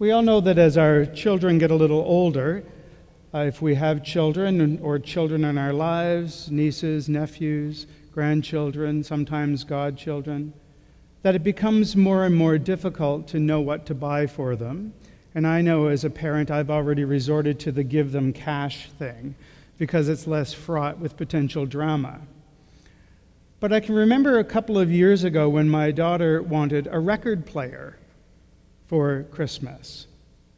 We all know that as our children get a little older, uh, if we have children or children in our lives, nieces, nephews, grandchildren, sometimes godchildren, that it becomes more and more difficult to know what to buy for them. And I know as a parent, I've already resorted to the give them cash thing because it's less fraught with potential drama. But I can remember a couple of years ago when my daughter wanted a record player for Christmas.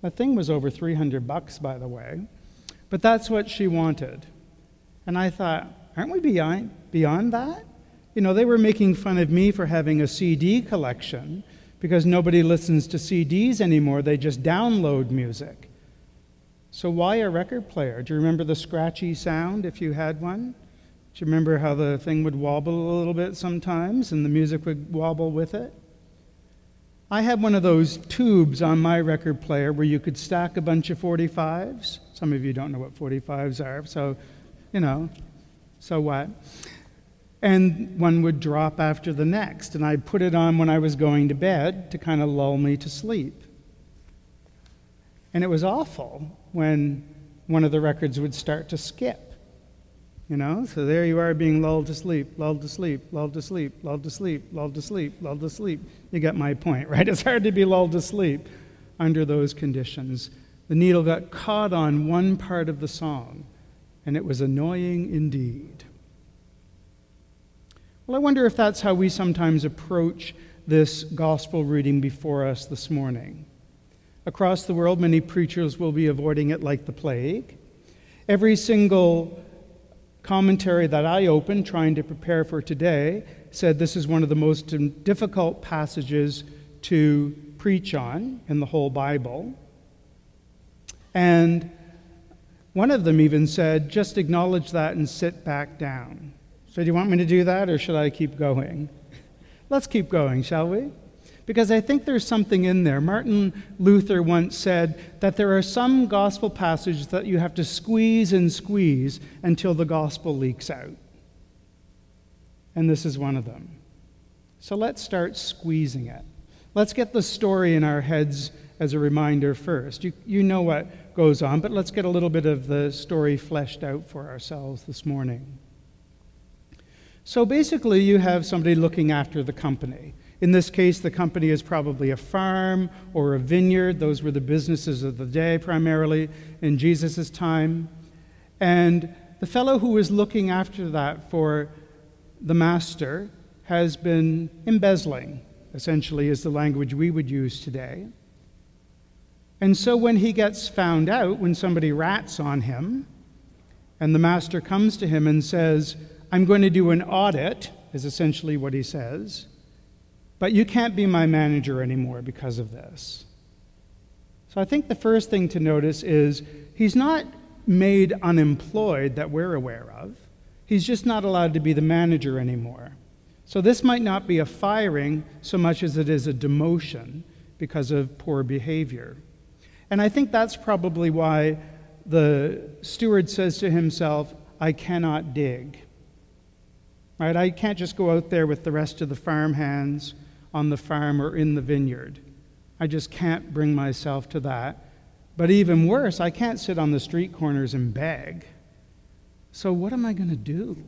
That thing was over 300 bucks, by the way. But that's what she wanted. And I thought, aren't we beyond, beyond that? You know, they were making fun of me for having a CD collection because nobody listens to CDs anymore, they just download music. So, why a record player? Do you remember the scratchy sound if you had one? Do you remember how the thing would wobble a little bit sometimes and the music would wobble with it? I had one of those tubes on my record player where you could stack a bunch of 45s. Some of you don't know what 45s are, so, you know, so what? And one would drop after the next, and I'd put it on when I was going to bed to kind of lull me to sleep. And it was awful when one of the records would start to skip. You know, so there you are being lulled to sleep, lulled to sleep, lulled to sleep, lulled to sleep, lulled to sleep, lulled to sleep. You get my point, right? It's hard to be lulled to sleep under those conditions. The needle got caught on one part of the song, and it was annoying indeed. Well, I wonder if that's how we sometimes approach this gospel reading before us this morning. Across the world, many preachers will be avoiding it like the plague. Every single commentary that I opened trying to prepare for today said this is one of the most difficult passages to preach on in the whole Bible. And one of them even said, just acknowledge that and sit back down. So, do you want me to do that or should I keep going? Let's keep going, shall we? Because I think there's something in there. Martin Luther once said that there are some gospel passages that you have to squeeze and squeeze until the gospel leaks out. And this is one of them. So let's start squeezing it. Let's get the story in our heads as a reminder first. You, you know what goes on, but let's get a little bit of the story fleshed out for ourselves this morning. So basically, you have somebody looking after the company. In this case, the company is probably a farm or a vineyard. Those were the businesses of the day primarily in Jesus' time. And the fellow who was looking after that for the master has been embezzling, essentially, is the language we would use today. And so when he gets found out, when somebody rats on him, and the master comes to him and says, I'm going to do an audit, is essentially what he says. But you can't be my manager anymore because of this. So I think the first thing to notice is he's not made unemployed that we're aware of. He's just not allowed to be the manager anymore. So this might not be a firing so much as it is a demotion because of poor behavior. And I think that's probably why the steward says to himself, I cannot dig. Right? I can't just go out there with the rest of the farm hands on the farm or in the vineyard. I just can't bring myself to that. But even worse, I can't sit on the street corners and beg. So, what am I going to do?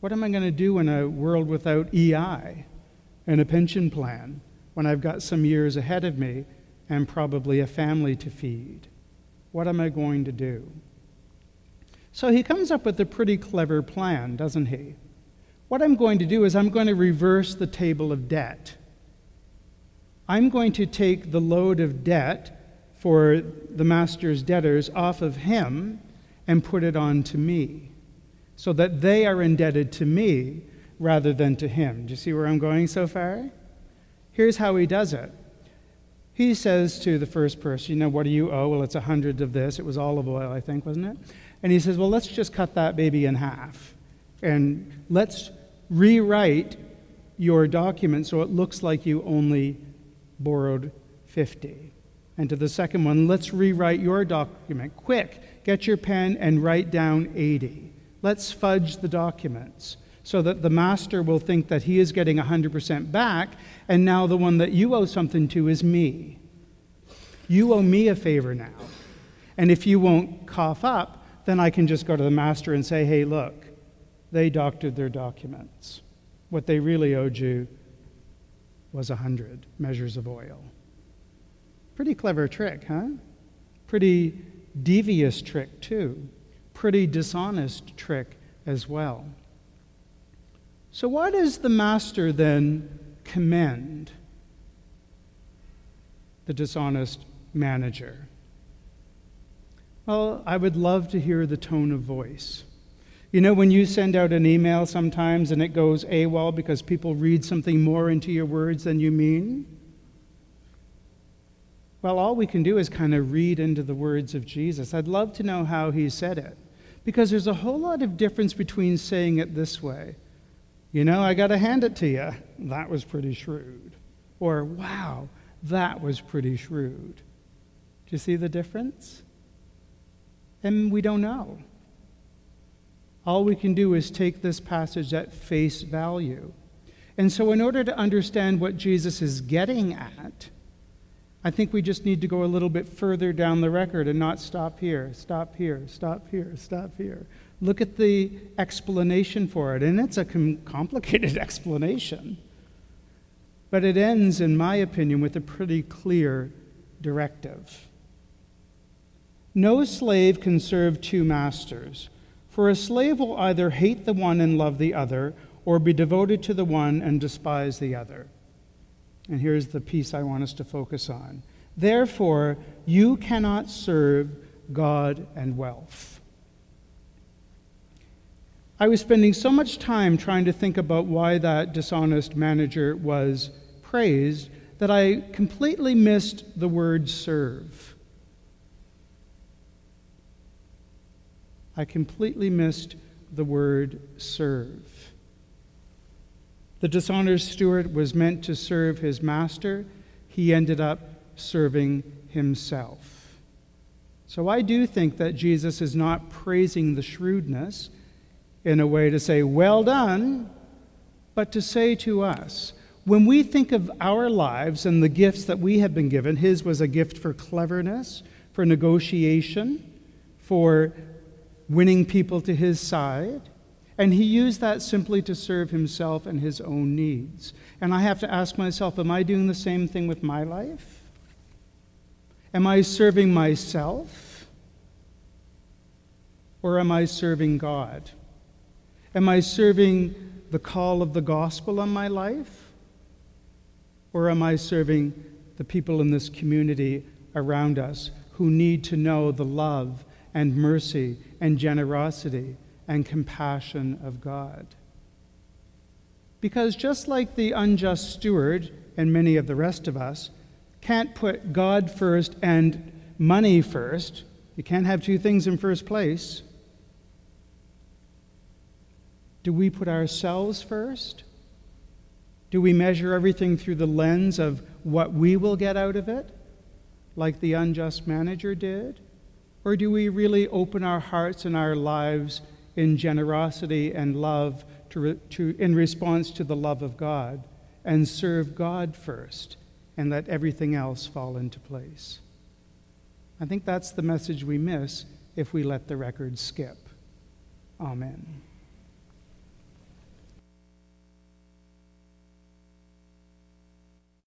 What am I going to do in a world without EI and a pension plan when I've got some years ahead of me and probably a family to feed? What am I going to do? So he comes up with a pretty clever plan, doesn't he? What I'm going to do is I'm going to reverse the table of debt. I'm going to take the load of debt for the master's debtors off of him and put it on to me so that they are indebted to me rather than to him. Do you see where I'm going so far? Here's how he does it. He says to the first person, You know, what do you owe? Well, it's a hundred of this. It was olive oil, I think, wasn't it? And he says, Well, let's just cut that baby in half. And let's rewrite your document so it looks like you only borrowed 50. And to the second one, let's rewrite your document. Quick, get your pen and write down 80. Let's fudge the documents so that the master will think that he is getting 100% back, and now the one that you owe something to is me. You owe me a favor now. And if you won't cough up, then I can just go to the master and say, hey, look, they doctored their documents. What they really owed you was a hundred measures of oil. Pretty clever trick, huh? Pretty devious trick, too. Pretty dishonest trick as well. So, why does the master then commend the dishonest manager? Well, I would love to hear the tone of voice. You know, when you send out an email sometimes and it goes AWOL because people read something more into your words than you mean? Well, all we can do is kind of read into the words of Jesus. I'd love to know how he said it because there's a whole lot of difference between saying it this way you know, I got to hand it to you. That was pretty shrewd. Or, wow, that was pretty shrewd. Do you see the difference? And we don't know. All we can do is take this passage at face value. And so, in order to understand what Jesus is getting at, I think we just need to go a little bit further down the record and not stop here, stop here, stop here, stop here. Look at the explanation for it, and it's a com- complicated explanation. But it ends, in my opinion, with a pretty clear directive. No slave can serve two masters, for a slave will either hate the one and love the other, or be devoted to the one and despise the other. And here's the piece I want us to focus on. Therefore, you cannot serve God and wealth. I was spending so much time trying to think about why that dishonest manager was praised that I completely missed the word serve. I completely missed the word serve. The dishonored steward was meant to serve his master. He ended up serving himself. So I do think that Jesus is not praising the shrewdness in a way to say, well done, but to say to us, when we think of our lives and the gifts that we have been given, his was a gift for cleverness, for negotiation, for winning people to his side. And he used that simply to serve himself and his own needs. And I have to ask myself, am I doing the same thing with my life? Am I serving myself? Or am I serving God? Am I serving the call of the gospel on my life? Or am I serving the people in this community around us who need to know the love and mercy and generosity and compassion of God. Because just like the unjust steward and many of the rest of us can't put God first and money first, you can't have two things in first place. Do we put ourselves first? Do we measure everything through the lens of what we will get out of it, like the unjust manager did? Or do we really open our hearts and our lives in generosity and love to, to, in response to the love of God and serve God first and let everything else fall into place. I think that's the message we miss if we let the record skip. Amen.